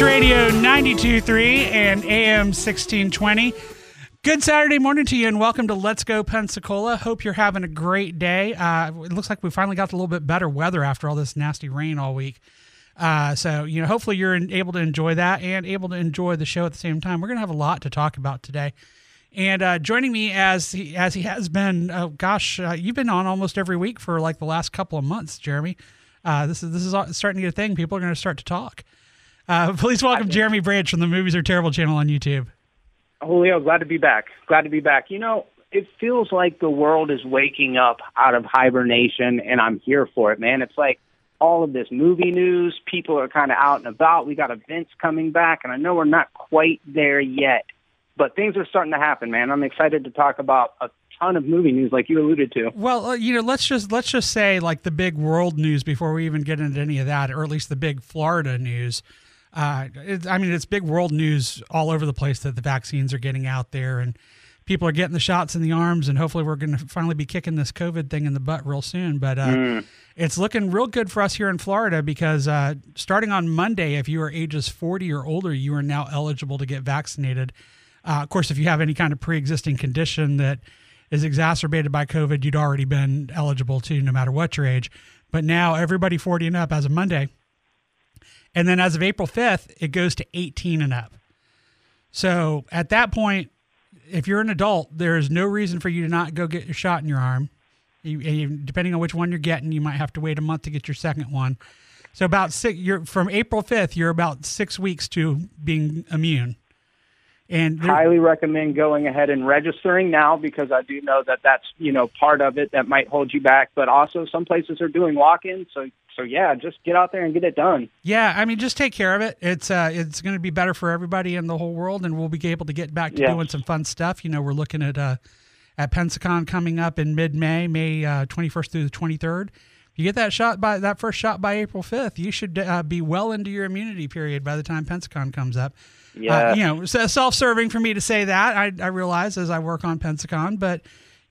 Radio 92.3 and AM 1620. Good Saturday morning to you, and welcome to Let's Go Pensacola. Hope you're having a great day. Uh, it looks like we finally got a little bit better weather after all this nasty rain all week. Uh, so, you know, hopefully you're able to enjoy that and able to enjoy the show at the same time. We're going to have a lot to talk about today. And uh, joining me as he, as he has been, oh gosh, uh, you've been on almost every week for like the last couple of months, Jeremy. Uh, this is this is starting to get a thing. People are going to start to talk. Uh, please welcome Jeremy Branch from the Movies Are Terrible channel on YouTube. Julio, glad to be back. Glad to be back. You know, it feels like the world is waking up out of hibernation, and I'm here for it, man. It's like all of this movie news. People are kind of out and about. We got events coming back, and I know we're not quite there yet, but things are starting to happen, man. I'm excited to talk about a ton of movie news, like you alluded to. Well, uh, you know, let's just let's just say like the big world news before we even get into any of that, or at least the big Florida news. Uh, it, I mean, it's big world news all over the place that the vaccines are getting out there and people are getting the shots in the arms, and hopefully we're going to finally be kicking this COVID thing in the butt real soon. But uh, it's looking real good for us here in Florida because uh, starting on Monday, if you are ages 40 or older, you are now eligible to get vaccinated. Uh, of course, if you have any kind of pre-existing condition that is exacerbated by COVID, you'd already been eligible to, no matter what your age. But now everybody 40 and up as of Monday. And then as of April 5th, it goes to 18 and up. So at that point, if you're an adult, there is no reason for you to not go get your shot in your arm. You, depending on which one you're getting, you might have to wait a month to get your second one. So about six, you're from April 5th, you're about six weeks to being immune. And highly recommend going ahead and registering now because I do know that that's you know part of it that might hold you back. But also some places are doing walk-ins, so so yeah, just get out there and get it done. Yeah, I mean, just take care of it. It's uh, it's going to be better for everybody in the whole world, and we'll be able to get back to doing some fun stuff. You know, we're looking at uh, at Pensacon coming up in mid May, May uh, twenty first through the twenty third. If you get that shot by that first shot by April fifth, you should uh, be well into your immunity period by the time Pensacon comes up. Yeah. Uh, you know, self serving for me to say that. I, I realize as I work on Pensacon, but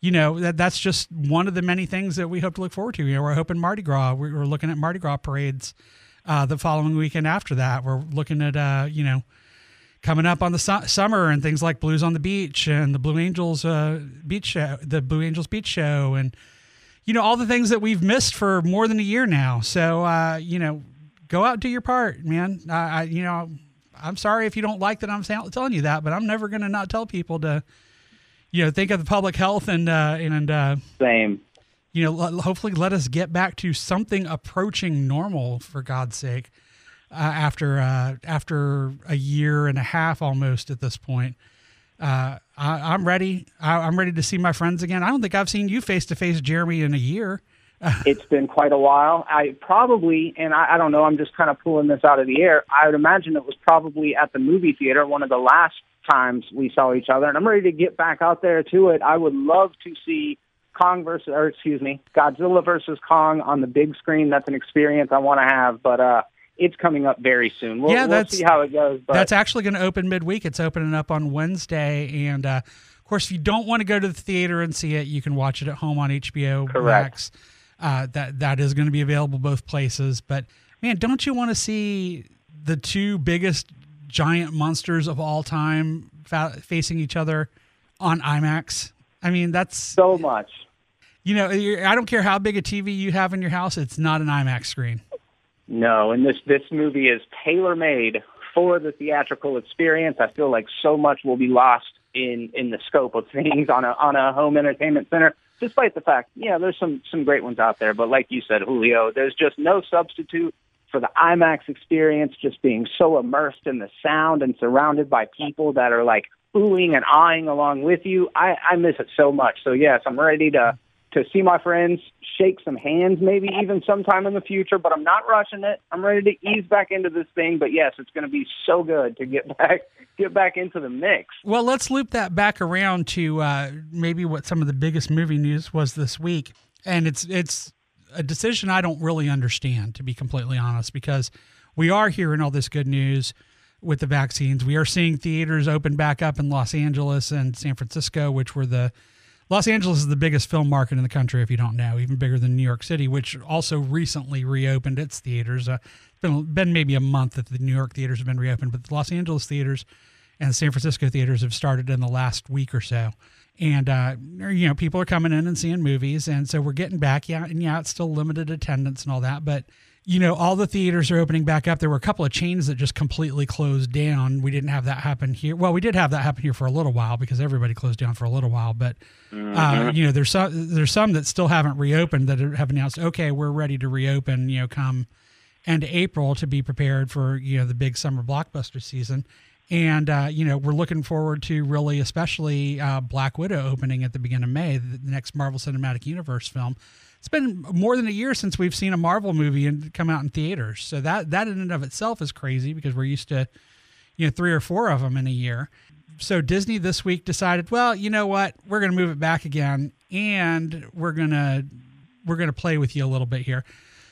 you know that that's just one of the many things that we hope to look forward to. You know, we're hoping Mardi Gras. We're, looking at Mardi Gras parades uh, the following weekend after that. We're looking at uh, you know coming up on the su- summer and things like Blues on the Beach and the Blue Angels uh, Beach Show, the Blue Angels Beach Show, and you know all the things that we've missed for more than a year now. So uh, you know, go out and do your part, man. I, I you know. I'm sorry if you don't like that I'm telling you that, but I'm never going to not tell people to, you know, think of the public health and uh, and uh, Same. you know, l- hopefully let us get back to something approaching normal for God's sake. Uh, after uh, after a year and a half almost at this point, uh, I, I'm ready. I, I'm ready to see my friends again. I don't think I've seen you face to face, Jeremy, in a year. it's been quite a while. I probably, and I, I don't know, I'm just kind of pulling this out of the air. I would imagine it was probably at the movie theater, one of the last times we saw each other, and I'm ready to get back out there to it. I would love to see Kong versus, or excuse me, Godzilla versus Kong on the big screen. That's an experience I want to have, but uh, it's coming up very soon. We'll, Yeah, we'll see how it goes. But That's actually going to open midweek. It's opening up on Wednesday, and uh, of course, if you don't want to go to the theater and see it, you can watch it at home on HBO Correct. Max. Uh, that that is going to be available both places. But man, don't you want to see the two biggest giant monsters of all time fa- facing each other on IMAX? I mean, that's so much. you know, I don't care how big a TV you have in your house; it's not an IMAX screen. No, and this this movie is tailor made for the theatrical experience. I feel like so much will be lost in in the scope of things on a on a home entertainment center. Despite the fact, yeah, there's some some great ones out there, but like you said, Julio, there's just no substitute for the IMAX experience. Just being so immersed in the sound and surrounded by people that are like oohing and eyeing along with you. I I miss it so much. So yes, I'm ready to to see my friends, shake some hands, maybe even sometime in the future, but I'm not rushing it. I'm ready to ease back into this thing, but yes, it's going to be so good to get back get back into the mix. Well, let's loop that back around to uh, maybe what some of the biggest movie news was this week, and it's it's a decision I don't really understand, to be completely honest, because we are hearing all this good news with the vaccines. We are seeing theaters open back up in Los Angeles and San Francisco, which were the Los Angeles is the biggest film market in the country, if you don't know, even bigger than New York City, which also recently reopened its theaters. Uh, it's been, been maybe a month that the New York theaters have been reopened, but the Los Angeles theaters and the San Francisco theaters have started in the last week or so. And, uh, you know, people are coming in and seeing movies. And so we're getting back. Yeah. And yeah, it's still limited attendance and all that. But, you know, all the theaters are opening back up. There were a couple of chains that just completely closed down. We didn't have that happen here. Well, we did have that happen here for a little while because everybody closed down for a little while. But, uh, you know, there's some, there's some that still haven't reopened that have announced, okay, we're ready to reopen, you know, come end of April to be prepared for, you know, the big summer blockbuster season. And, uh, you know, we're looking forward to really, especially uh, Black Widow opening at the beginning of May, the next Marvel Cinematic Universe film. It's been more than a year since we've seen a Marvel movie and come out in theaters. So that, that in and of itself is crazy because we're used to, you know, three or four of them in a year. So Disney this week decided, well, you know what? We're going to move it back again and we're going to, we're going to play with you a little bit here.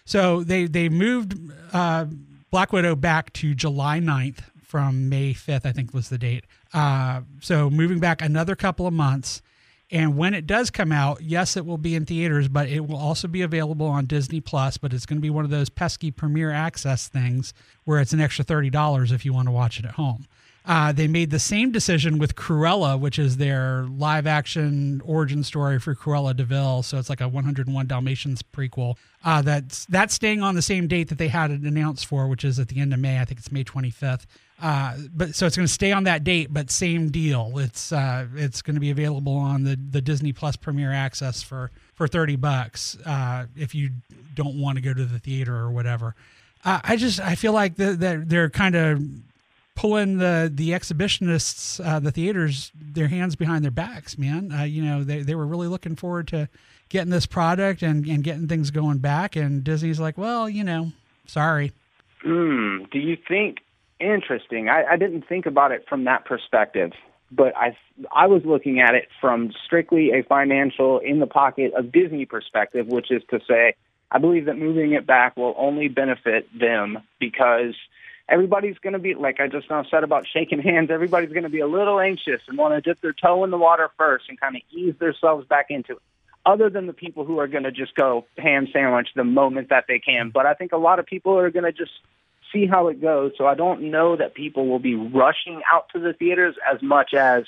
So they, they moved uh, Black Widow back to July 9th from May 5th, I think was the date. Uh, so moving back another couple of months. And when it does come out, yes, it will be in theaters, but it will also be available on Disney Plus. But it's going to be one of those pesky premiere access things where it's an extra $30 if you want to watch it at home. Uh, they made the same decision with Cruella, which is their live action origin story for Cruella de Vil. So it's like a 101 Dalmatians prequel. Uh, that's that's staying on the same date that they had it announced for, which is at the end of May. I think it's May 25th. Uh, but so it's going to stay on that date, but same deal. It's uh, it's going to be available on the, the Disney Plus Premier Access for for 30 bucks uh, if you don't want to go to the theater or whatever. Uh, I just I feel like that the, they're kind of pulling the the exhibitionists, uh, the theaters, their hands behind their backs, man. Uh, you know, they, they were really looking forward to getting this product and, and getting things going back. And Disney's like, well, you know, sorry. Hmm. Do you think? Interesting. I, I didn't think about it from that perspective, but I I was looking at it from strictly a financial in the pocket of Disney perspective, which is to say, I believe that moving it back will only benefit them because everybody's going to be like I just now said about shaking hands. Everybody's going to be a little anxious and want to dip their toe in the water first and kind of ease themselves back into it. Other than the people who are going to just go ham sandwich the moment that they can, but I think a lot of people are going to just see how it goes. So I don't know that people will be rushing out to the theaters as much as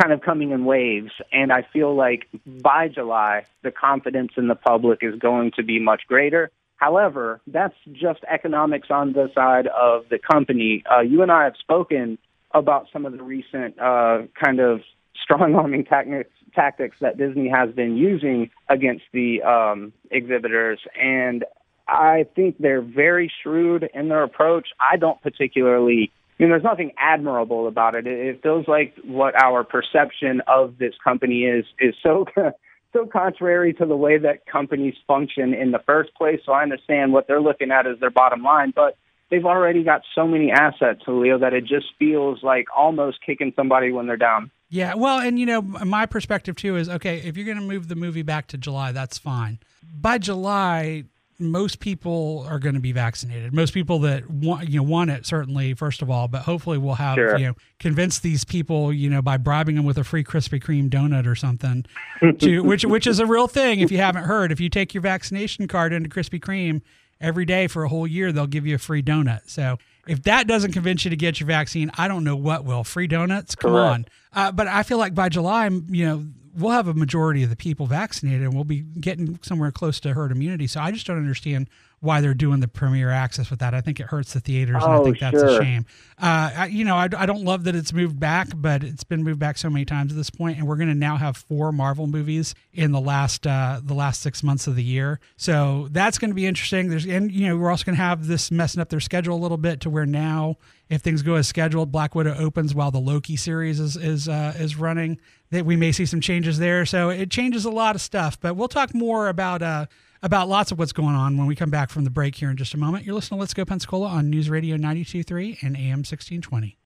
kind of coming in waves. And I feel like by July, the confidence in the public is going to be much greater. However, that's just economics on the side of the company. Uh, you and I have spoken about some of the recent uh, kind of strong arming tactics, tactics that Disney has been using against the um, exhibitors. And I think they're very shrewd in their approach. I don't particularly, you know, there's nothing admirable about it. It, it feels like what our perception of this company is is so so contrary to the way that companies function in the first place. So I understand what they're looking at as their bottom line, but they've already got so many assets, Julio, that it just feels like almost kicking somebody when they're down. Yeah, well, and you know, my perspective too is okay, if you're going to move the movie back to July, that's fine. By July, most people are going to be vaccinated. Most people that want you know want it certainly first of all, but hopefully we'll have Sure. you know convince these people you know by bribing them with a free Krispy Kreme donut or something, to which which is a real thing. If you haven't heard, if you take your vaccination card into Krispy Kreme every day for a whole year, they'll give you a free donut. So if that doesn't convince you to get your vaccine, I don't know what will. Free donuts, come Correct. on. Uh, but I feel like by July, you know, we'll have a majority of the people vaccinated and we'll be getting somewhere close to herd immunity. So I just don't understand why they're doing the premier access with that. I think it hurts the theaters, and I Oh, think that's a shame. Uh, I, you know, I, I don't love that it's moved back, but it's been moved back so many times at this point, and we're going to now have four Marvel movies in the last uh, the last six months of the year. So that's going to be interesting. There's and you know we're also going to have this messing up their schedule a little bit to where now if things go as scheduled, Black Widow opens while the Loki series is is uh, is running. That we may see some changes there. So it changes a lot of stuff. But we'll talk more about uh, about lots of what's going on when we come back from the break here in just a moment. You're listening to Let's Go Pensacola on News Radio 92.3 and AM 1620.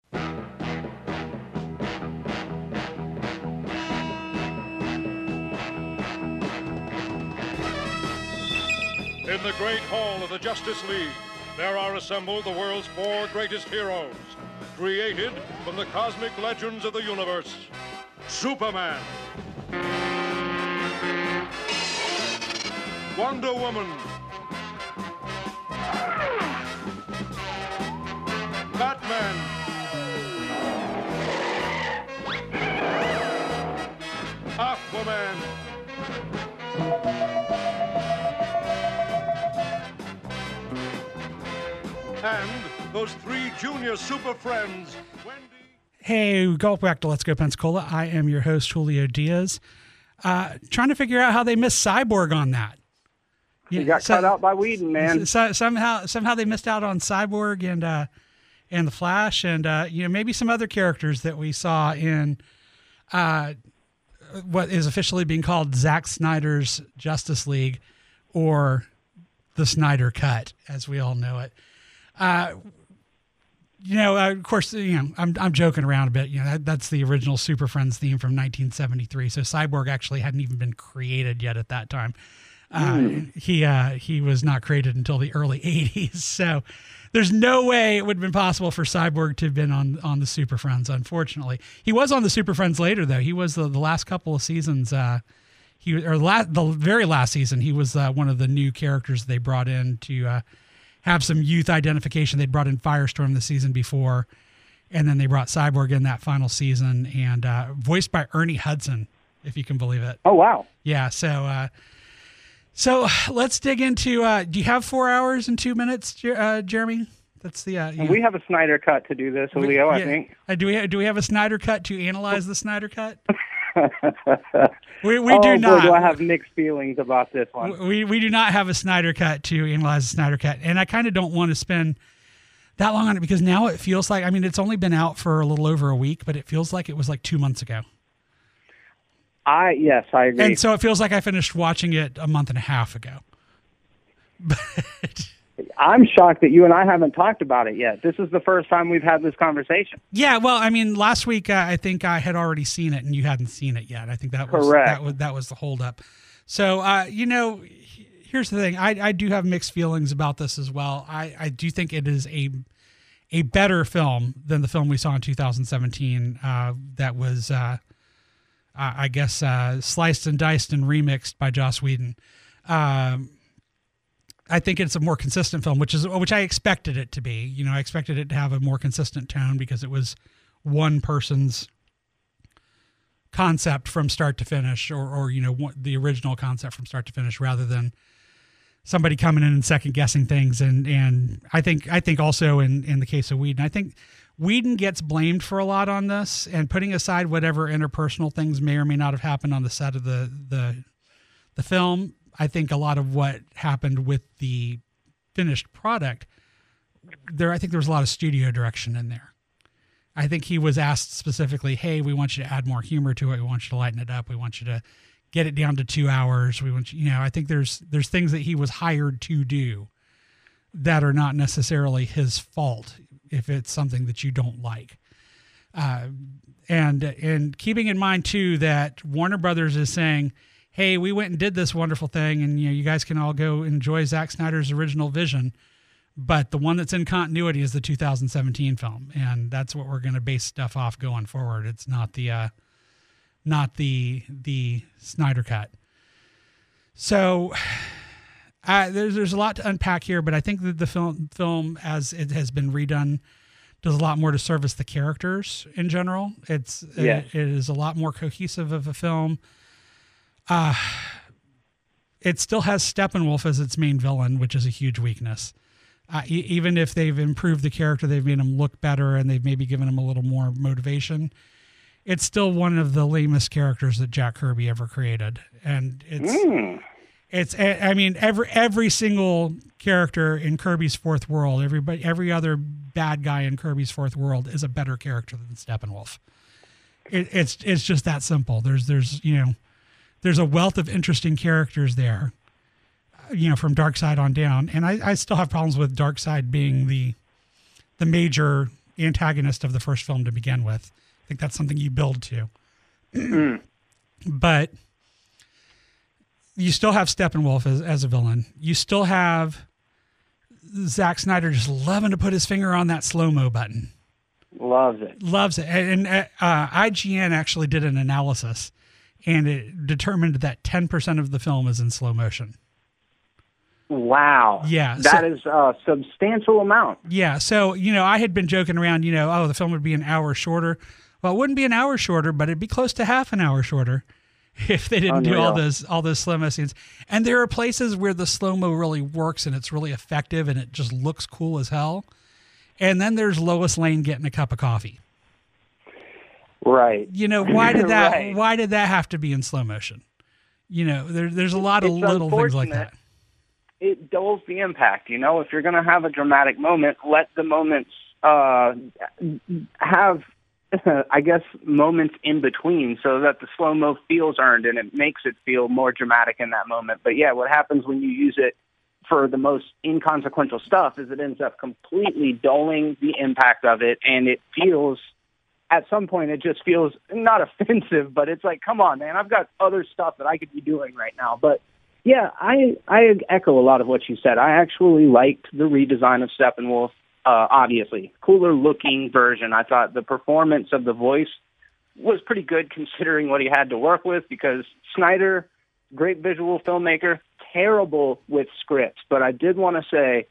In the great hall of the Justice League, there are assembled the world's four greatest heroes, created from the cosmic legends of the universe. Superman. Wonder Woman. Those three junior super friends, Wendy. Hey, go back to Let's Go Pensacola. I am your host, Julio Diaz. Uh, trying to figure out how they missed Cyborg on that. Yeah, You got so- cut out by Whedon, man. So, somehow, somehow they missed out on Cyborg and uh, and the Flash, and uh, you know maybe some other characters that we saw in uh, what is officially being called Zack Snyder's Justice League, or the Snyder Cut, as we all know it. You know, uh, of course, you know, I'm I'm joking around a bit. You know, that, that's the original Super Friends theme from 1973. So Cyborg actually hadn't even been created yet at that time. Uh, He uh, he was not created until the early 80s. So there's no way it would have been possible for Cyborg to have been on on the Super Friends. Unfortunately, he was on the Super Friends later though. He was the, the last couple of seasons. Uh, he or la- the very last season he was uh, one of the new characters they brought in to uh, have some youth identification. They brought in Firestorm the season before, and then they brought Cyborg in that final season, and uh, voiced by Ernie Hudson, if you can believe it. Oh wow. Yeah. So, uh, so let's dig into. Uh, do you have four hours and two minutes, uh, Jeremy? That's the. Uh, you- We have a Snyder cut to do this, Julio. I yeah. think. Uh, do we do we have a Snyder cut to analyze the Snyder cut? we we oh do boy, not. do I have mixed feelings about this one. we we do not have a Snyder cut to analyze the Snyder cut, and I kind of don't want to spend that long on it because now it feels like I mean it's only been out for a little over a week, but it feels like it was like two months ago, I yes, I agree. and so it feels like I finished watching it a month and a half ago. But I'm shocked that you and I haven't talked about it yet. This is the first time we've had this conversation. yeah, well, I mean, last week uh, I think I had already seen it, and you hadn't seen it yet. I think that was Correct. that was that was the holdup. So uh, you know, here's the thing: I I do have mixed feelings about this as well. I I do think it is a a better film than the film we saw in 2017 uh, that was, uh, I I guess, uh, sliced and diced and remixed by Joss Whedon. Um, I think it's a more consistent film, which is which I expected it to be. You know, I expected it to have a more consistent tone because it was one person's concept from start to finish, or or you know the original concept from start to finish, rather than somebody coming in and second guessing things. And and I think I think also in in the case of Whedon, I think Whedon gets blamed for a lot on this, and putting aside whatever interpersonal things may or may not have happened on the set of the the the film, I think a lot of what happened with the finished product, there I think there was a lot of studio direction in there. I think he was asked specifically, "Hey, we want you to add more humor to it. We want you to lighten it up. We want you to get it down to two hours. We want you, you know." I think there's there's things that he was hired to do that are not necessarily his fault if it's something that you don't like. Uh, and and keeping in mind too that Warner Brothers is saying, "Hey, we went and did this wonderful thing, and you know you guys can all go enjoy Zack Snyder's original vision." But the one that's in continuity is the 2017 film, and that's what we're going to base stuff off going forward. It's not the uh, not the the Snyder cut. So uh, there's there's a lot to unpack here, but I think that the film film as it has been redone does a lot more to service the characters in general. It's Yes. it, it is a lot more cohesive of a film. Uh it still has Steppenwolf as its main villain, which is a huge weakness. Uh, e- even if they've improved the character, they've made him look better, and they've maybe given him a little more motivation. It's still one of the lamest characters that Jack Kirby ever created, and it's Hmm. it's I I mean every every single character in Kirby's Fourth World, everybody every other bad guy in Kirby's Fourth World is a better character than Steppenwolf. It, it's it's just that simple. There's there's you know there's a wealth of interesting characters there, you know from Darkseid on down, and I, I still have problems with Darkseid being the the major antagonist of the first film to begin with. I think that's something you build to, but you still have Steppenwolf as, as a villain. You still have Zack Snyder just loving to put his finger on that slow mo button. Loves it. Loves it. And, and uh, IGN actually did an analysis, and it determined that 10% of the film is in slow motion. Wow. Yeah, That so- is a substantial amount. Yeah. So, you know, I had been joking around, you know, oh, the film would be an hour shorter. Well, it wouldn't be an hour shorter, but it'd be close to half an hour shorter if they didn't do all those all those slow mo scenes. And there are places where the slow mo really works and it's really effective and it just looks cool as hell. And then there's Lois Lane getting a cup of coffee. Right. You know, why did that Right. why did that have to be in slow motion? You know, there, there's a lot of It's little things like that. It dulls the impact. You know, if you're going to have a dramatic moment, let the moments uh, have, I guess, moments in between so that the slow mo feels earned and it makes it feel more dramatic in that moment. But yeah, what happens when you use it for the most inconsequential stuff is it ends up completely dulling the impact of it and it feels at some point it just feels not offensive, but it's like, come on, man, I've got other stuff that I could be doing right now. But yeah, I I echo a lot of what you said. I actually liked the redesign of Steppenwolf. Uh, obviously, cooler looking version. I thought the performance of the voice was pretty good considering what he had to work with because Snyder, great visual filmmaker, terrible with scripts. But I did want to say,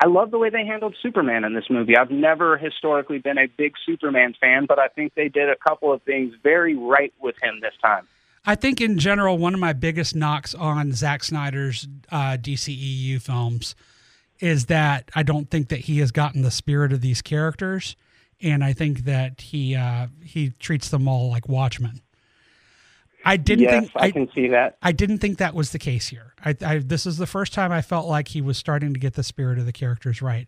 I love the way they handled Superman in this movie. I've never historically been a big Superman fan, but I think they did a couple of things very right with him this time. I think in general, one of my biggest knocks on Zack Snyder's uh, DCEU films is that I don't think that he has gotten the spirit of these characters, and I think that he uh, he treats them all like Watchmen. I didn't yes, think I, can see that. I didn't think that was the case here. I, I this is the first time I felt like he was starting to get the spirit of the characters right.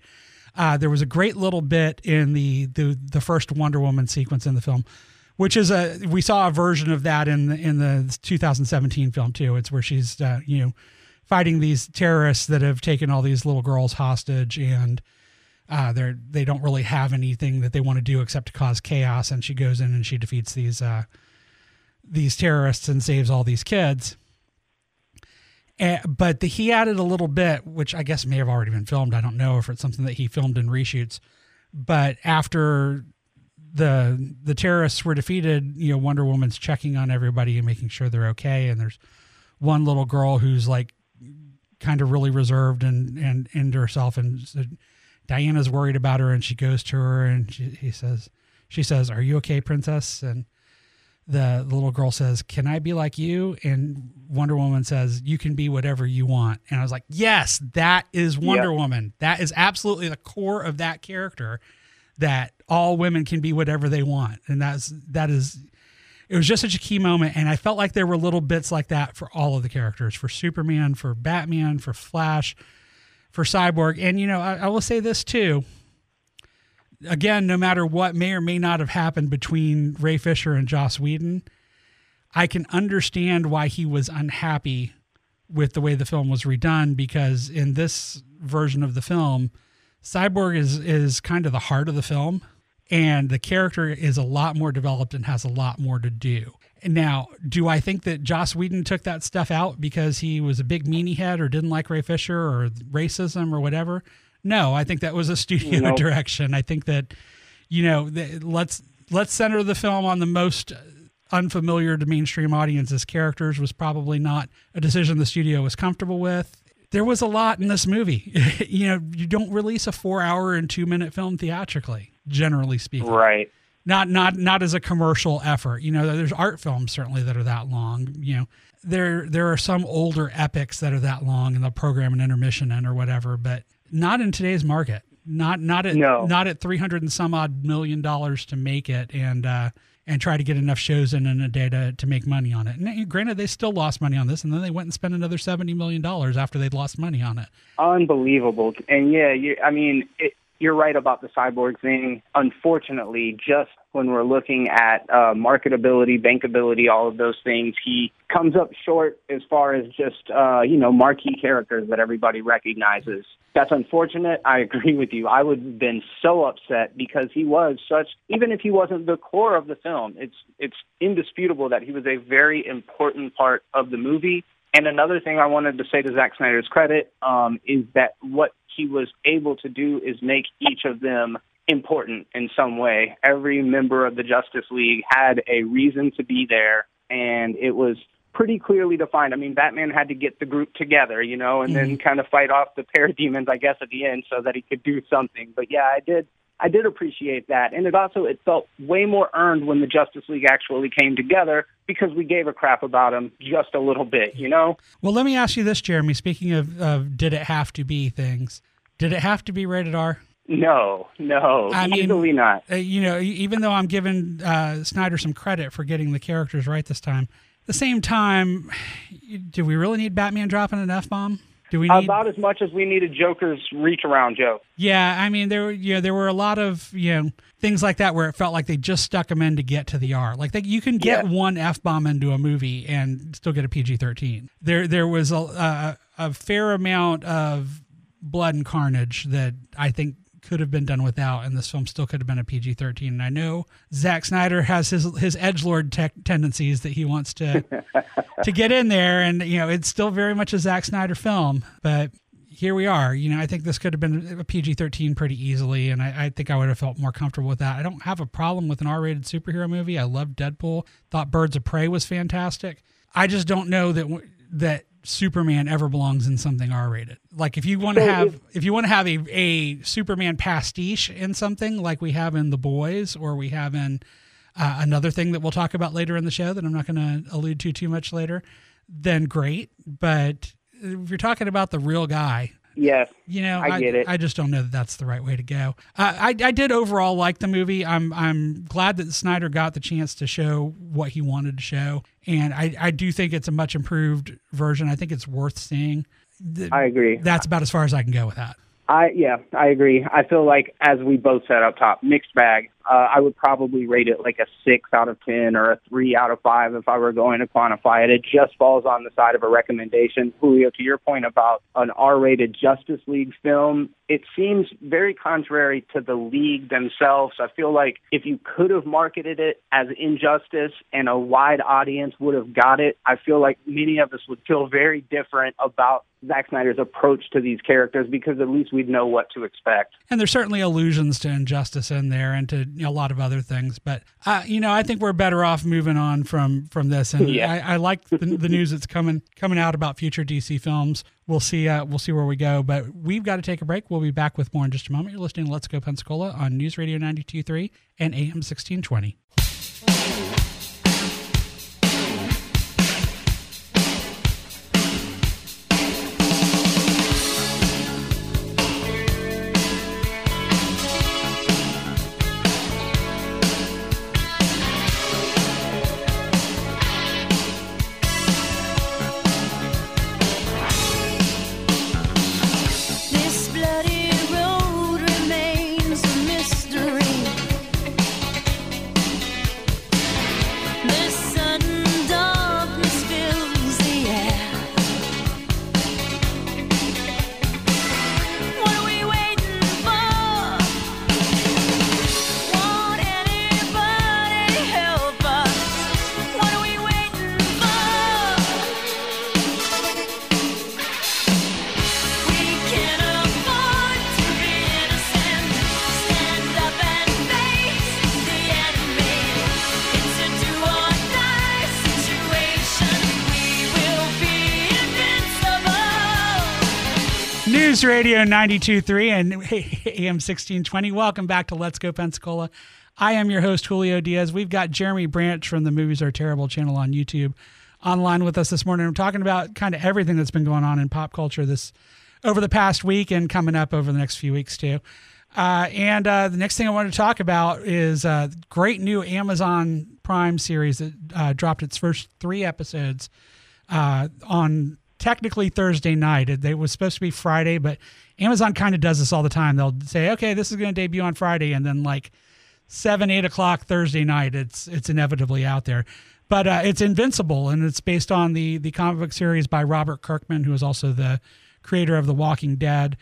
Uh, there was a great little bit in the, the the first Wonder Woman sequence in the film, which is a we saw a version of that in the, in the 2017 film too. It's where she's uh, you know fighting these terrorists that have taken all these little girls hostage and uh, they're they don't really have anything that they want to do except to cause chaos. And she goes in and she defeats these uh, these terrorists and saves all these kids. Eh, but the, he added a little bit, which I guess may have already been filmed. I don't know if it's something that he filmed in reshoots. But after the the terrorists were defeated, you know, Wonder Woman's checking on everybody and making sure they're okay. And there's one little girl who's like kind of really reserved and and into herself, and so Diana's worried about her, and she goes to her and she, he says, she says, "Are you okay, princess?" And the, the little girl says, "Can I be like you?" And Wonder Woman says, "You can be whatever you want." And I was like, "Yes, that is Wonder Yep. Woman. That is absolutely the core of that character. That all women can be whatever they want." And that's that is. It was just such a key moment, and I felt like there were little bits like that for all of the characters, for Superman, for Batman, for Flash, for Cyborg, and you know, I, I will say this too again, no matter what may or may not have happened between Ray Fisher and Joss Whedon, I can understand why he was unhappy with the way the film was redone because in this version of the film, Cyborg is is kind of the heart of the film and the character is a lot more developed and has a lot more to do. Now, do I think that Joss Whedon took that stuff out because he was a big meanie head or didn't like Ray Fisher or racism or whatever? No, I think that was a studio Nope. direction. I think that you know, the, let's let's center the film on the most unfamiliar to mainstream audiences characters was probably not a decision the studio was comfortable with. There was a lot in this movie. you know, you don't release a 4-hour and 2-minute film theatrically, generally speaking Right. not not not as a commercial effort. You know, there's art films certainly that are that long. You know, there there are some older epics that are that long, and they'll program an intermission in or whatever, but not in today's market. Not not at No. not at three hundred and some odd million dollars to make it, and uh, and try to get enough shows in in a day to, to make money on it. And granted, they still lost money on this, and then they went and spent another seventy million dollars after they'd lost money on it. Unbelievable. And yeah, you, I mean, it, you're right about the cyborg thing. Unfortunately, just when we're looking at uh, marketability, bankability, all of those things, he comes up short as far as just, uh, you know, marquee characters that everybody recognizes. That's unfortunate. I agree with you. I would have been so upset because he was such, even if he wasn't the core of the film, it's, it's indisputable that he was a very important part of the movie And another thing I wanted to say to Zack Snyder's credit um, is that what he was able to do is make each of them important in some way. Every member of the Justice League had a reason to be there, and it was pretty clearly defined. I mean, Batman had to get the group together, you know, and then mm-hmm. kind of fight off the parademons, I guess, at the end so that he could do something. But yeah, I did. I did appreciate that, and it also it felt way more earned when the Justice League actually came together because we gave a crap about them just a little bit, you know. Well, let me ask you this, Jeremy. Speaking of, of did it have to be things, did it have to be rated R? No, no, I mean- easily not. Uh, you know, even though I'm giving uh, Snyder some credit for getting the characters right this time, at the same time, do we really need Batman dropping an F bomb? Do we need? About as much as we needed Joker's reach around joke. yeah, I mean, there were you know there were a lot of you know things like that where it felt like they just stuck them in to get to the R. Like they, you can get Yeah. one F bomb into a movie and still get a PG-13. There there was a, a a fair amount of blood and carnage that I think could have been done without, and this film still could have been a PG thirteen. And I know Zack Snyder has his his edge lord tech tendencies that he wants to to get in there, and you know it's still very much a Zack Snyder film, but. Here we are. You know, I think this could have been a PG 13 pretty easily, and I, I think I would have felt more comfortable with that. I don't have a problem with an R rated superhero movie. I love Deadpool, thought Birds of Prey was fantastic. I just don't know that that Superman ever belongs in something R rated. Like if you want to So have if- if you want to have a, a Superman pastiche in something like we have in The Boys or we have in uh, another thing that we'll talk about later in the show that I'm not going to allude to too much later, then great. But if you're talking about the real guy, Yes, you know, I get it. I just don't know that that's the right way to go. Uh, I I did overall like the movie. I'm I'm glad that Snyder got the chance to show what he wanted to show, and I I do think it's a much improved version. I think it's worth seeing. Th- I agree. That's about as far as I can go with that. I yeah, I agree. I feel like as we both said up top, mixed bag. Uh, I would probably rate it like a six out of ten or a three out of five if I were going to quantify it. It just falls on the side of a recommendation. Julio, to your point about an R-rated Justice League film, it seems very contrary to the league themselves. I feel like if you could have marketed it as Injustice and a wide audience would have got it, I feel like many of us would feel very different about Zack Snyder's approach to these characters because at least we'd know what to expect. And there's certainly allusions to injustice in there and to a lot of other things. But uh, you know, I think we're better off moving on from from this. And Yeah. I, I like the, the news that's coming coming out about future DC films. We'll see. Uh, we'll see where we go. But we've got to take a break. We'll be back with more in just a moment. You're listening to Let's Go Pensacola on News Radio 92.3 and AM 1620. News Radio 92.3 and AM 1620. Welcome back to Let's Go Pensacola. I am your host, Julio Diaz. We've got Jeremy Branch from the Movies Are Terrible channel on YouTube online with us this morning. I'm talking about kind of everything that's been going on in pop culture this over the past week and coming up over the next few weeks too. Uh, and uh, the next thing I want to talk about is a great new Amazon Prime series that uh, dropped its first three episodes uh, on technically Thursday night. It, it was supposed to be Friday, but Amazon kind of does this all the time. They'll say, "Okay, this is going to debut on Friday," and then like seven, eight o'clock Thursday night, it's it's inevitably out there. But uh, it's Invincible, and it's based on the the comic book series by Robert Kirkman, who is also the creator of The Walking Dead.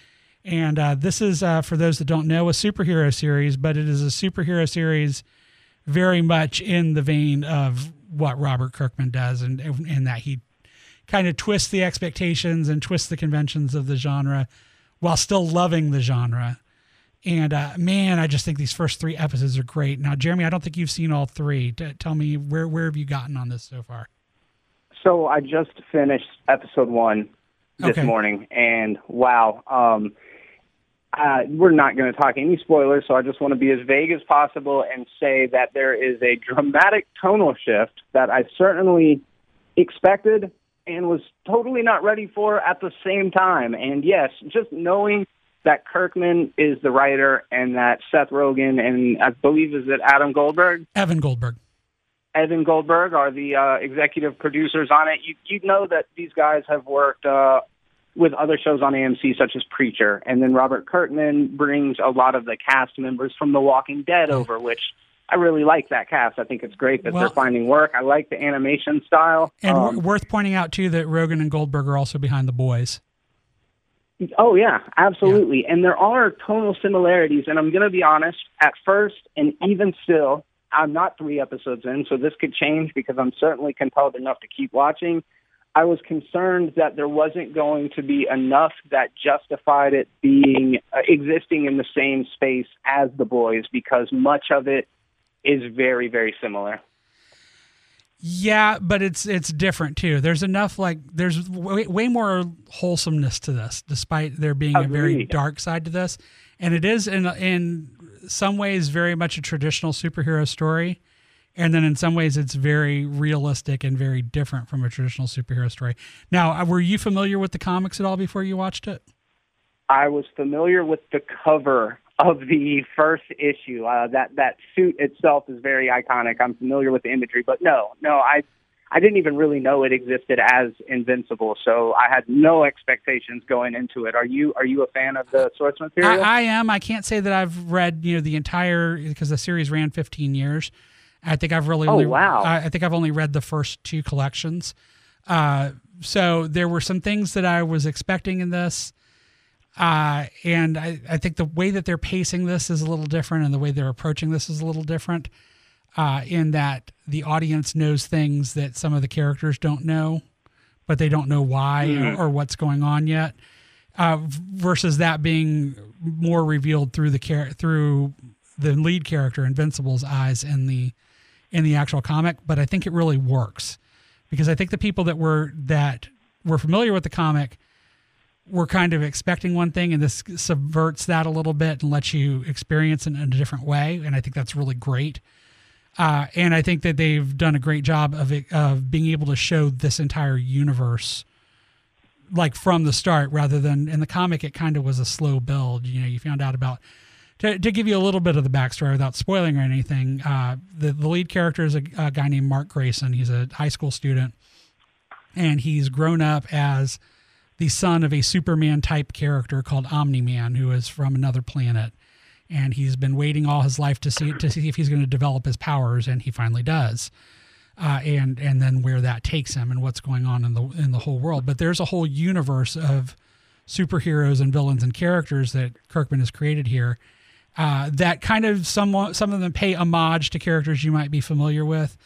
And uh, this is, uh, for those that don't know, a superhero series, but it is a superhero series very much in the vein of what Robert Kirkman does, and in that he kind of twist the expectations and twist the conventions of the genre while still loving the genre. And uh, man, I just think these first three episodes are great. Now, Jeremy, I don't think you've seen all three. T- tell me where where have you gotten on this so far? So I just finished episode one this Okay. morning, and wow, um, uh, we're not going to talk any spoilers, so I just want to be as vague as possible and say that there is a dramatic tonal shift that I certainly expected and was totally not ready for at the same time. And yes, just knowing that Kirkman is the writer and that Seth Rogen and I believe is it Adam Goldberg Evan Goldberg. Evan Goldberg are the uh, executive producers on it. You you know that these guys have worked uh, with other shows on AMC such as Preacher, and then Robert Kirkman brings a lot of the cast members from The Walking Dead over, which I really like that cast. I think it's great that Well- they're finding work. I like the animation style. And Um, w- worth pointing out too that Rogen and Goldberg are also behind the boys. Oh yeah, absolutely. And there are tonal similarities. And I'm going to be honest. At first, and even still, I'm not three episodes in, so this could change because I'm certainly compelled enough to keep watching. I was concerned that there wasn't going to be enough that justified it being uh, existing in the same space as the boys because much of it is very, very similar. Yeah, but it's it's different too. There's enough like there's way, way more wholesomeness to this, despite there being a very dark side to this, and it is in in some ways very much a traditional superhero story, and then in some ways it's very realistic and very different from a traditional superhero story. Now, uh, were you familiar with the comics at all before you watched it? I was familiar with the cover of the first issue. Uh, that that suit itself is very iconic. I'm familiar with the imagery, but no, no, I I didn't even really know it existed as Invincible, so I had no expectations going into it. Are you are you a fan of the source material? I, I am. I can't say that I've read you know the entire because the series ran 15 years. I think I've really Oh, only wow. I, I think I've only read the first two collections. Uh, so there were some things that I was expecting in this. Uh, and I, I think the way that they're pacing this is a little different, and the way they're approaching this is a little different. Uh, in that the audience knows things that some of the characters don't know, but they don't know why or, or what's going on yet. Uh, versus that being more revealed through the char- through the lead character Invincible's eyes in the in the actual comic. But I think it really works because I think the people that were that were familiar with the comic were kind of expecting one thing, and this subverts that a little bit and lets you experience it in a different way. And I think that's really great. Uh, and I think that they've done a great job of it, of being able to show this entire universe like from the start rather than in the comic it kind of was a slow build you know you found out about to, to give you a little bit of the backstory without spoiling or anything uh, the, the lead character is a, a guy named mark grayson he's a high school student and he's grown up as the son of a superman type character called omni-man who is from another planet and he's been waiting all his life to see to see if he's going to develop his powers and he finally does uh, and and then where that takes him and what's going on in the in the whole world. But there's a whole universe of superheroes and villains and characters that Kirkman has created here uh, that kind of some some of them pay homage to characters you might be familiar with,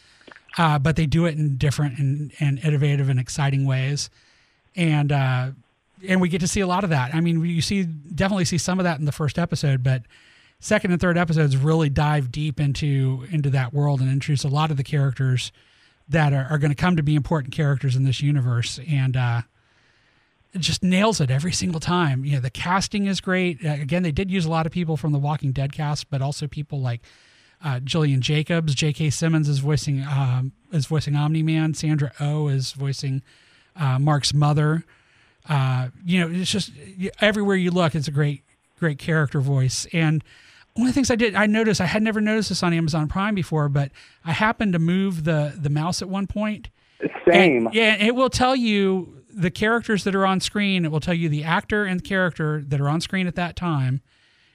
uh, but they do it in different and, and innovative and exciting ways. And uh, and we get to see a lot of that. I mean, you see definitely see some of that in the first episode, but second and third episodes really dive deep into into that world and introduce a lot of the characters that are, are going to come to be important characters in this universe and uh it just nails it every single time you know the casting is great uh, again they did use a lot of people from the walking dead cast but also people like uh, Gillian Jacobs, J.K. Simmons is voicing um, is voicing Omni Man. Sandra O oh is voicing uh, Mark's mother. Uh, you know, it's just everywhere you look, it's a great, great character voice. And one of the things I did, I noticed, I had never noticed this on Amazon Prime before, but I happened to move the the mouse at one point. Same. And, yeah, it will tell you the characters that are on screen. It will tell you the actor and character that are on screen at that time.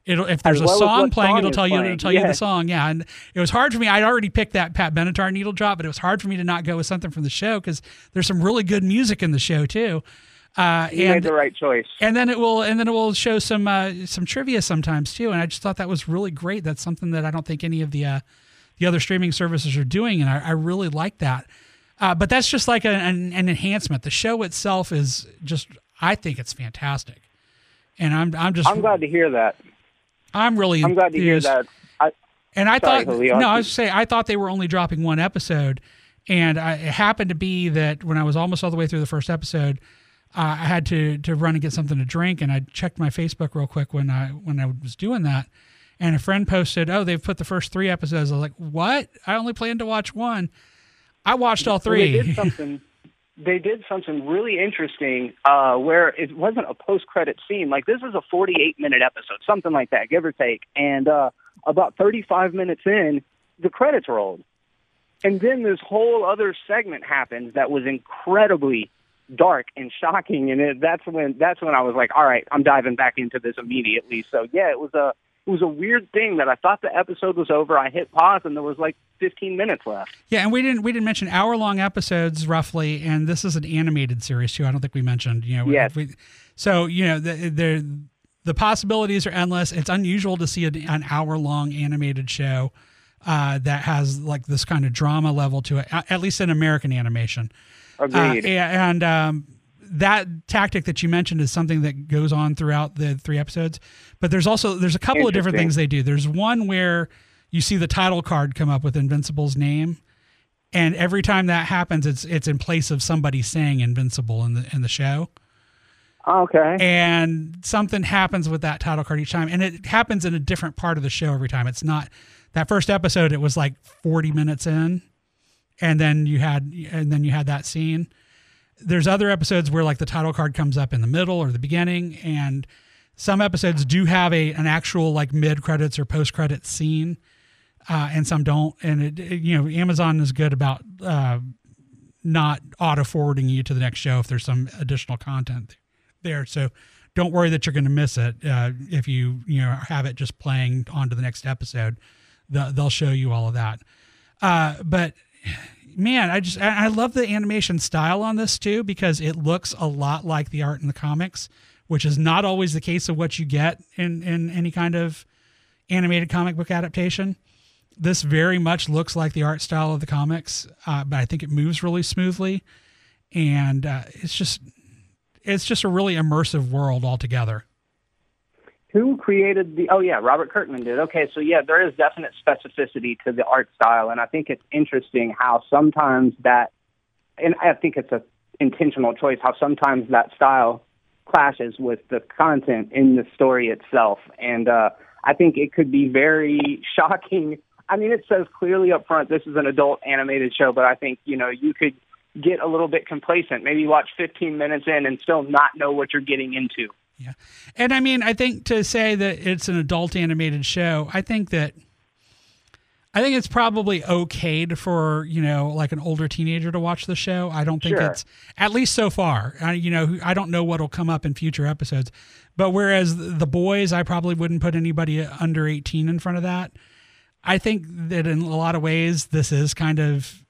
It'll if there's a song playing, song it'll tell you it'll playing. tell you the song. Yeah, and it was hard for me. I'd already picked that Pat Benatar needle drop, but it was hard for me to not go with something from the show because there's some really good music in the show too. Uh, you made and the right choice. and then it will and then it will show some uh, some trivia sometimes too and i just thought that was really great that's something that i don't think any of the uh, the other streaming services are doing and i, I really like that Uh, but that's just like an, an enhancement. The show itself is just, I think it's fantastic, and I'm I'm just I'm glad to hear that. I'm really I'm glad to hear that. I, And I Sorry, thought Julio. no, I was say I thought they were only dropping one episode, and I, it happened to be that when I was almost all the way through the first episode, uh, I had to to run and get something to drink, and I checked my Facebook real quick when I when I was doing that, and a friend posted, "Oh, they've put the first three episodes." I was like, "What? I only planned to watch one." I watched all Well, They three. did something. They did something really interesting uh, where it wasn't a post-credit scene. Like this is a 48-minute episode, something like that, give or take. And uh, about 35 minutes in, the credits rolled, and then this whole other segment happens that was incredibly dark and shocking. And it, that's when that's when I was like, all right, I'm diving back into this immediately. So yeah, it was a it was a weird thing that I thought the episode was over. I hit pause, and there was like 15 minutes left. Yeah, and we didn't we didn't mention hour long episodes roughly, and this is an animated series too. I don't think we mentioned. You know, Yes. we, so you know the the the possibilities are endless. It's unusual to see an, an hour long animated show uh, that has like this kind of drama level to it, at least in American animation. Uh, Agreed. yeah, and um, that tactic that you mentioned is something that goes on throughout the three episodes. But there's also there's a couple of different things they do. There's one where you see the title card come up with Invincible's name, and every time that happens, it's it's in place of somebody saying Invincible in the in the show. okay. And something happens with that title card each time, and it happens in a different part of the show every time. It's not that first episode. It was like 40 minutes in, and then you had and then you had that scene. There's other episodes where like the title card comes up in the middle or the beginning, and some episodes do have a an actual like mid credits or post credits scene, uh, and some don't. And it, it- you know Amazon is good about uh, not auto forwarding you to the next show if there's some additional content there. So don't worry that you're going to miss it uh, if you you know have it just playing on to the next episode. The, they'll show you all of that. Uh, but man, I just I love the animation style on this too because it looks a lot like the art in the comics, which is not always the case of what you get in in any kind of animated comic book adaptation. This very much looks like the art style of the comics, uh, but I think it moves really smoothly, and uh, it's just it's just a really immersive world altogether. Who created the? Oh yeah, Robert Kirkman did. Okay, so yeah, there is definite specificity to the art style, and I think it's interesting how sometimes that, and I think it's a intentional choice. How sometimes that style clashes with the content in the story itself, and uh, I think it could be very shocking. I mean, it says clearly up front this is an adult animated show, but I think you know you could get a little bit complacent. Maybe watch 15 minutes in and still not know what you're getting into. Yeah. And I mean, I think to say that it's an adult animated show, I think that I think it's probably okay to, for, you know, like an older teenager to watch the show. I don't think Sure. it's at least so far. I, you know, I don't know what'll come up in future episodes. But whereas the boys, I probably wouldn't put anybody under 18 in front of that. I think that in a lot of ways this is kind of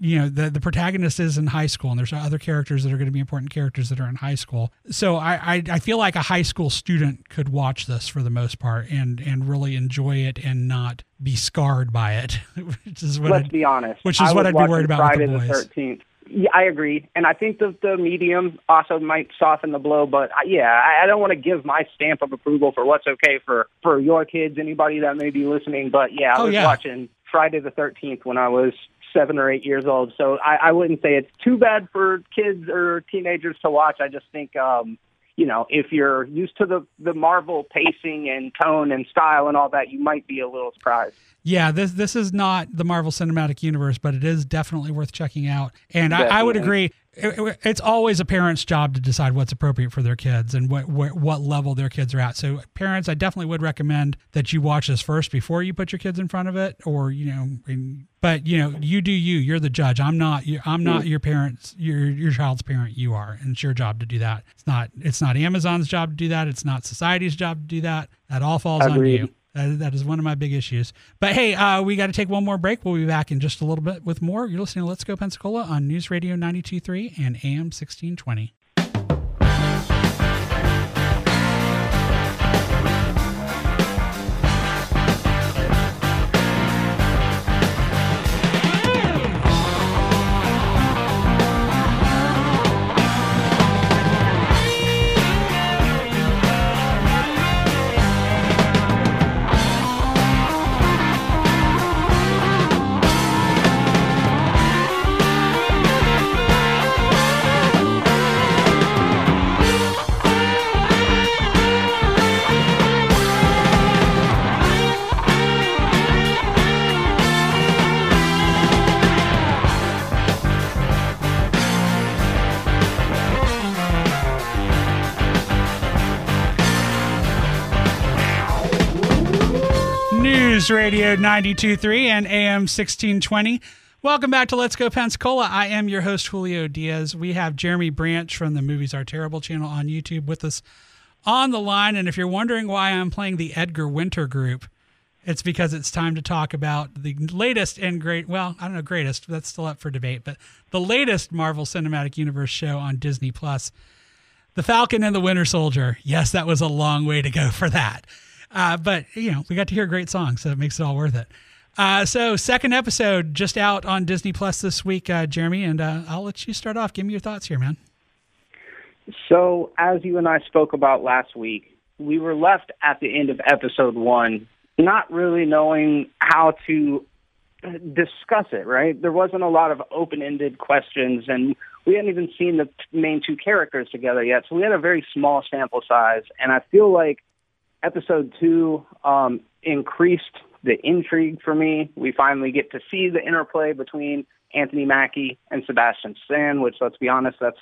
you know the the protagonist is in high school and there's other characters that are going to be important characters that are in high school so I, I i feel like a high school student could watch this for the most part and and really enjoy it and not be scarred by it which is what Let's I'd- be honest. which is I what I'd be worried about Friday with the the. Thirteenth. Yeah, I agree, and I think the the medium also might soften the blow. But I- yeah, I, I don't want to give my stamp of approval for what's okay for for your kids, anybody that may be listening. But yeah, I Oh, was yeah. watching Friday the Thirteenth when I was seven or eight years old. So I, I wouldn't say it's too bad for kids or teenagers to watch. I just think. um you know, if you're used to the the Marvel pacing and tone and style and all that, you might be a little surprised. Yeah, this this is not the Marvel Cinematic Universe, but it is definitely worth checking out. And I, I would agree. It- it- it's always a parent's job to decide what's appropriate for their kids and what, what what level their kids are at. So, parents, I definitely would recommend that you watch this first before you put your kids in front of it, or you know, and- but you know, you do you. You're the judge. I'm not. I'm not your parents. Your your child's parent. You are, and it's your job to do that. It's not. It's not Amazon's job to do that. It's not society's job to do that. That all falls on you. That, that is one of my big issues. But hey, uh, we got to take one more break. We'll be back in just a little bit with more. You're listening to Let's Go Pensacola on News Radio 92.3 and AM 1620. Radio 92.3 and AM 1620. Welcome back to Let's Go Pensacola. I am your host, Julio Diaz. We have Jeremy Branch from the Movies Are Terrible channel on YouTube with us on the line. And if you're wondering why I'm playing the Edgar Winter group, it's because it's time to talk about the latest and great, well, I don't know, greatest, that's still up for debate, but the latest Marvel Cinematic Universe show on Disney Plus. The Falcon and the Winter Soldier. Yes, that was a long way to go for that. Uh, but, you know, we got to hear great songs, so it makes it all worth it. Uh, so, second episode just out on Disney Plus this week, uh, Jeremy, and uh, I'll let you start off. Give me your thoughts here, man. So, as you and I spoke about last week, we were left at the end of episode one, not really knowing how to discuss it, right? There wasn't a lot of open ended questions, and we hadn't even seen the main two characters together yet. So, we had a very small sample size, and I feel like episode two um, increased the intrigue for me. We finally get to see the interplay between Anthony Mackie and Sebastian Stan, which, let's be honest, that's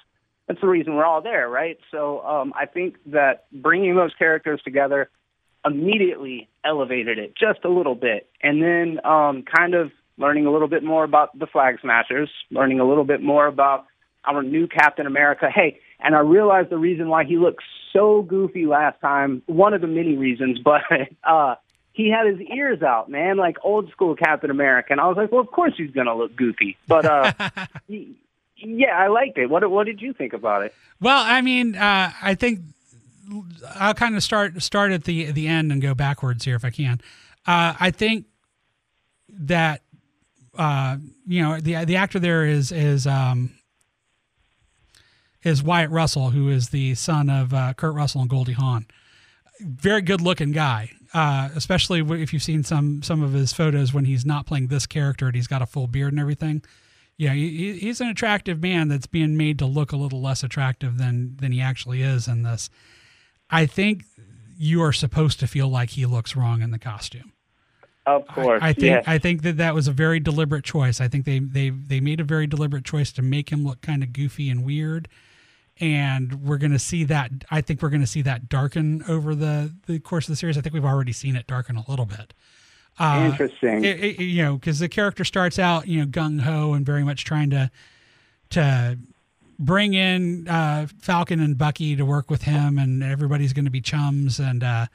that's the reason we're all there, right? So um, I think that bringing those characters together immediately elevated it just a little bit, and then um, kind of learning a little bit more about the Flag Smashers, learning a little bit more about our new Captain America. Hey, and I realized the reason why he looked so goofy last time. One of the many reasons, but uh, he had his ears out, man, like old school Captain America. And I was like, well, of course he's gonna look goofy, but uh, he, yeah, I liked it. What what did you think about it? Well, I mean, uh, I think I'll kind of start start at the the end and go backwards here if I can. Uh, I think that uh, you know the the actor there is is um, is Wyatt Russell, who is the son of uh, Kurt Russell and Goldie Hawn. Very good looking guy, uh, especially if you've seen some some of his photos when he's not playing this character and he's got a full beard and everything. Yeah, he, he's an attractive man that's being made to look a little less attractive than than he actually is in this. I think you are supposed to feel like he looks wrong in the costume. Of course, I, I think yes. I think that that was a very deliberate choice. I think they they they made a very deliberate choice to make him look kind of goofy and weird. And we're going to see that. I think we're going to see that darken over the the course of the series. I think we've already seen it darken a little bit. Uh, Interesting. it- it- you know, because the character starts out, you know, gung ho and very much trying to to bring in uh, Falcon and Bucky to work with him, and everybody's going to be chums, and uh,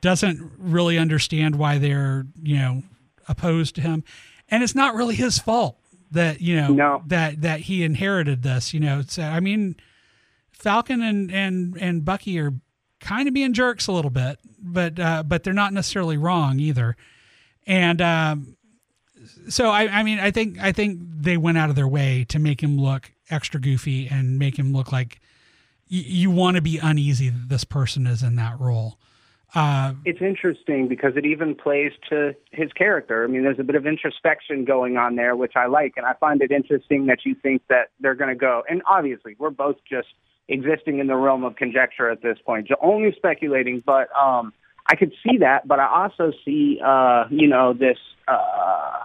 doesn't really understand why they're you know opposed to him, and it's not really his fault that you know No. that that he inherited this. You know, so I mean, Falcon and and and Bucky are kind of being jerks a little bit, but uh, but they're not necessarily wrong either, and. Um, so I, I mean, I think I think they went out of their way to make him look extra goofy and make him look like y- you want to be uneasy that this person is in that role. Uh, it's interesting because it even plays to his character. I mean, there's a bit of introspection going on there, which I like, and I find it interesting that you think that they're going to go. And obviously, we're both just existing in the realm of conjecture at this point, ju- only speculating. But um, I could see that, but I also see, uh, you know, this uh,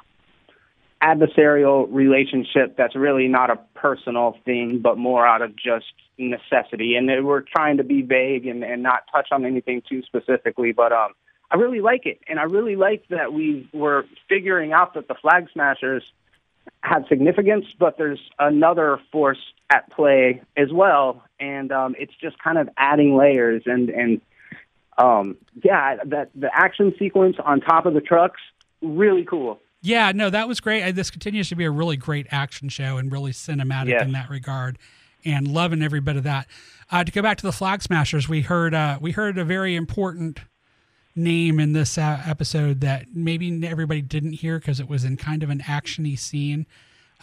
adversarial relationship that's really not a personal thing, but more out of just necessity. And they we're trying to be vague and, and not touch on anything too specifically, but um, I really like it, and I really like that we were figuring out that the Flag Smashers have significance, but there's another force at play as well, and um, it's just kind of adding layers and and um, yeah, that the action sequence on top of the trucks really cool. yeah, no, that was great. This continues to be a really great action show and really cinematic Yes. in that regard, and loving every bit of that. Uh, to go back to the Flag Smashers, we heard uh, we heard a very important name in this uh, episode that maybe everybody didn't hear because it was in kind of an actiony scene.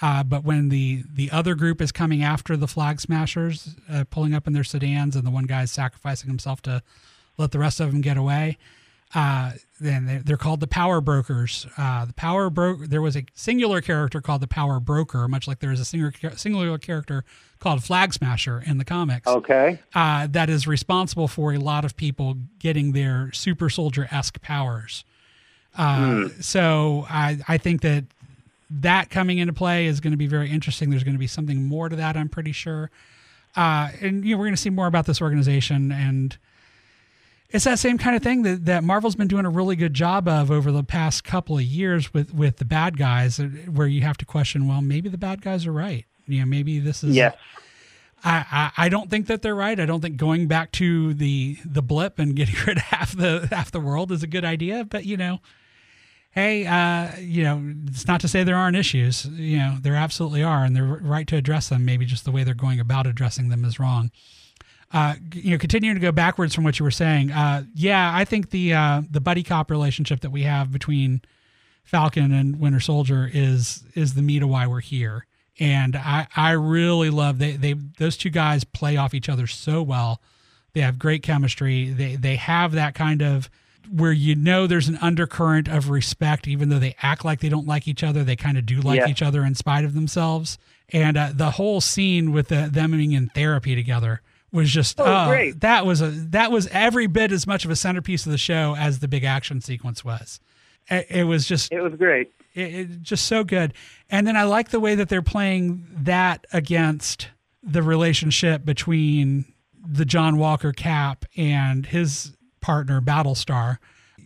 Uh, but when the the other group is coming after the Flag Smashers, uh, pulling up in their sedans, and the one guy is sacrificing himself to let the rest of them get away, uh, then they're, they're called the Power Brokers. Uh, the Power Broker. There was a singular character called the Power Broker, much like there is a singular singular character called Flag Smasher in the comics Okay. uh, that is responsible for a lot of people getting their super soldier esque powers. Uh, So I, I think that that coming into play is going to be very interesting. There's going to be something more to that, I'm pretty sure. Uh, and you know, we're going to see more about this organization and it's that same kind of thing that, that Marvel's been doing a really good job of over the past couple of years with with the bad guys, uh, where you have to question, well, maybe the bad guys are right. You know, maybe this is. Yes. I, I, I don't think that they're right. I don't think going back to the the blip and getting rid of half the half the world is a good idea. But you know, hey, uh, you know, it's not to say there aren't issues. You know, there absolutely are, and they're right to address them. Maybe just the way they're going about addressing them is wrong. Uh, you know, continuing to go backwards from what you were saying. Uh, yeah, I think the uh, the buddy cop relationship that we have between Falcon and Winter Soldier is is the meat of why we're here. And I I really love they they those two guys play off each other so well. They have great chemistry. They they have that kind of where you know there's an undercurrent of respect, even though they act like they don't like each other. They kind of do like Yeah. each other in spite of themselves. And uh, the whole scene with the, them being in therapy together was just Oh, oh, great. that was a that was every bit as much of a centerpiece of the show as the big action sequence was. It, it was just It was great. it, it just so good. And then I like the way that they're playing that against the relationship between the John Walker Cap and his partner Battlestar.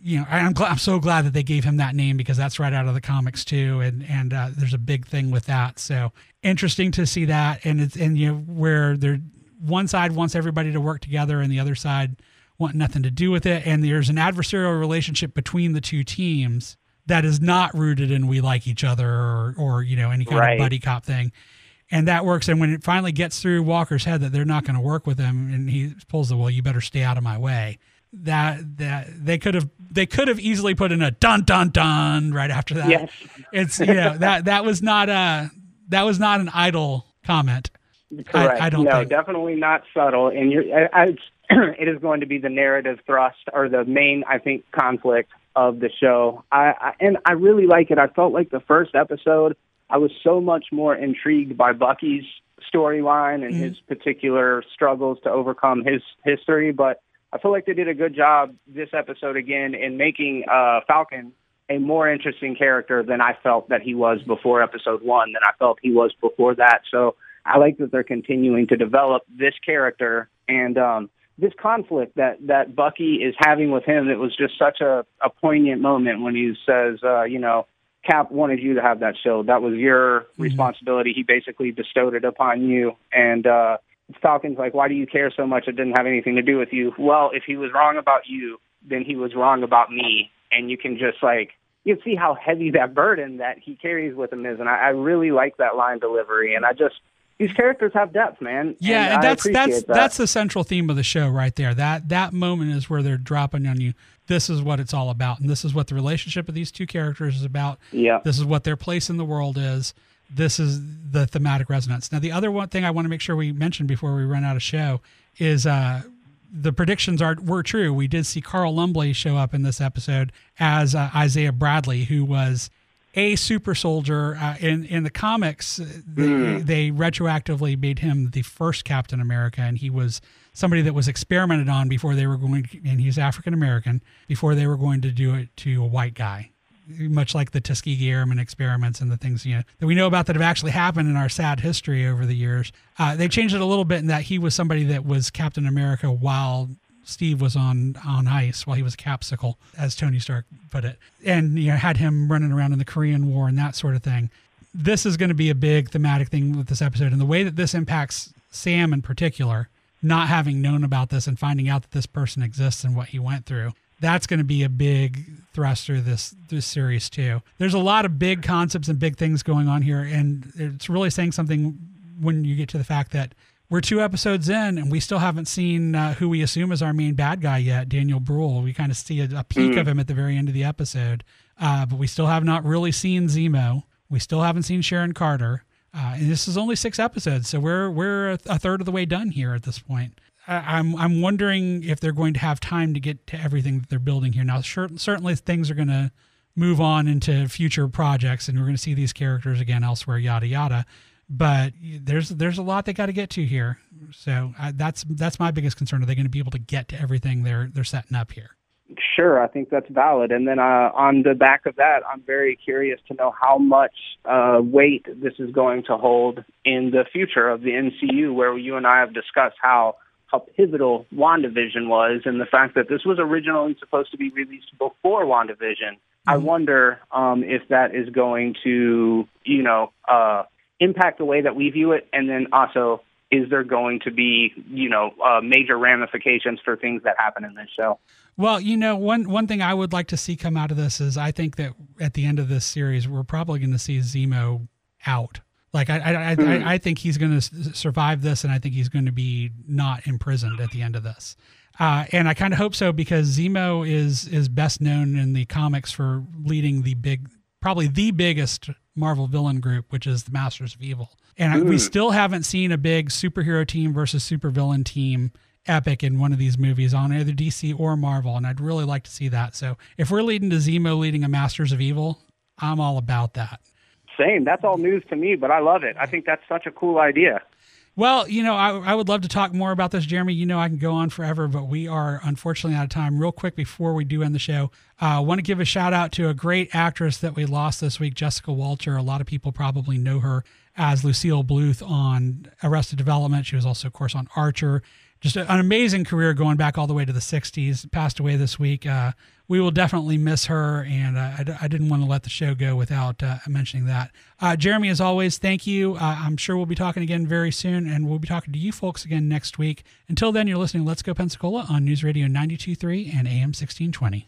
You know, I'm glad, I'm so glad that they gave him that name because that's right out of the comics too, and and uh, there's a big thing with that. So interesting to see that, and it's and you know where they're one side wants everybody to work together, and the other side want nothing to do with it, and there's an adversarial relationship between the two teams that is not rooted in we like each other or or you know any kind Right. of buddy cop thing. And that works. And when it finally gets through walker's head that they're not going to work with him and he pulls the well you better stay out of my way that that they could have they could have easily put in a dun dun dun right after that. Yes. it's you know that that was not a that was not an idle comment Correct. I don't no, think- definitely not subtle. And you're, I, I, it is going to be the narrative thrust or the main, I think, conflict of the show. I, I and I really like it. I felt like the first episode, I was so much more intrigued by Bucky's storyline and his particular struggles to overcome his history. But I feel like they did a good job this episode again in making uh, Falcon a more interesting character than I felt that he was before episode one, than I felt he was before that. So I like that they're continuing to develop this character and um, this conflict that that Bucky is having with him. It was just such a, a poignant moment when he says, uh, you know, Cap wanted you to have that shield. That was your responsibility. He basically bestowed it upon you. And uh, Falcon's like, why do you care so much? It didn't have anything to do with you. Well, if he was wrong about you, then he was wrong about me. And you can just like, you can see how heavy that burden that he carries with him is. And I, I really like that line delivery. And I just, these characters have depth, man. Yeah, and, that's that's that. that's the central theme of the show right there. That that moment is where they're dropping on you. This is what it's all about, and this is what the relationship of these two characters is about. Yeah. This is what their place in the world is. This is the thematic resonance. Now, the other one thing I want to make sure we mention before we run out of show is uh, the predictions are were true. We did see Carl Lumbly show up in this episode as uh, Isaiah Bradley, who was a super soldier uh, in in the comics. uh, They, they retroactively made him the first Captain America, and he was somebody that was experimented on before they were going. To, and he's African American before they were going to do it to a white guy much like the Tuskegee Airmen experiments and the things you know that we know about that have actually happened in our sad history over the years. Uh, they changed it a little bit in that he was somebody that was Captain America while Steve was on on ice, while he was a capsicle, as Tony Stark put it, and you know had him running around in the Korean War and that sort of thing. This is going to be a big thematic thing with this episode, and the way that this impacts Sam in particular, not having known about this and finding out that this person exists and what he went through that's going to be a big thrust through this this series too. There's a lot of big concepts and big things going on here, and it's really saying something when you get to the fact that we're two episodes in and we still haven't seen uh, who we assume is our main bad guy yet, Daniel Bruhl. We kind of see a, a peek of him at the very end of the episode, uh, but we still have not really seen Zemo. We still haven't seen Sharon Carter. Uh, and this is only six episodes, so we're we're a, a third of the way done here at this point. I- I'm I'm wondering if they're going to have time to get to everything that they're building here. Now, cer- certainly things are going to move on into future projects, and we're going to see these characters again elsewhere, yada yada. But there's there's a lot they got to get to here. So I, that's that's my biggest concern. Are they going to be able to get to everything they're they're setting up here? Sure, I think that's valid. And then uh, on the back of that, I'm very curious to know how much uh, weight this is going to hold in the future of the MCU, where you and I have discussed how how pivotal WandaVision was and the fact that this was originally supposed to be released before WandaVision. I wonder um, if that is going to, you know, uh, impact the way that we view it, and then also is there going to be, you know, uh, major ramifications for things that happen in this show? Well, you know, one one thing I would like to see come out of this is I think that at the end of this series, we're probably going to see Zemo out. Like I, I, I, I, I think he's going to survive this, and I think he's going to be not imprisoned at the end of this. Uh, and I kind of hope so because Zemo is is best known in the comics for leading the big, probably the biggest Marvel villain group, which is the Masters of Evil. And I- we hmm. still haven't seen a big superhero team versus supervillain team epic in one of these movies on either DC or Marvel, and I'd really like to see that. So if we're leading to Zemo leading a Masters of Evil, I'm all about that. Same. That's all news to me, but I love it. I think that's such a cool idea. Well, you know, I, I would love to talk more about this, Jeremy. You know, I can go on forever, but we are unfortunately out of time. Real quick before we do end the show, I uh, want to give a shout out to a great actress that we lost this week, Jessica Walter. A lot of people probably know her as Lucille Bluth on Arrested Development. She was also, of course, on Archer. Just an amazing career going back all the way to the 60s. Passed away this week. Uh, we will definitely miss her, and uh, I, I didn't want to let the show go without uh, mentioning that. Uh, Jeremy, as always, thank you. Uh, I'm sure we'll be talking again very soon, and we'll be talking to you folks again next week. Until then, you're listening to Let's Go Pensacola on News Radio 92.3 and AM 1620.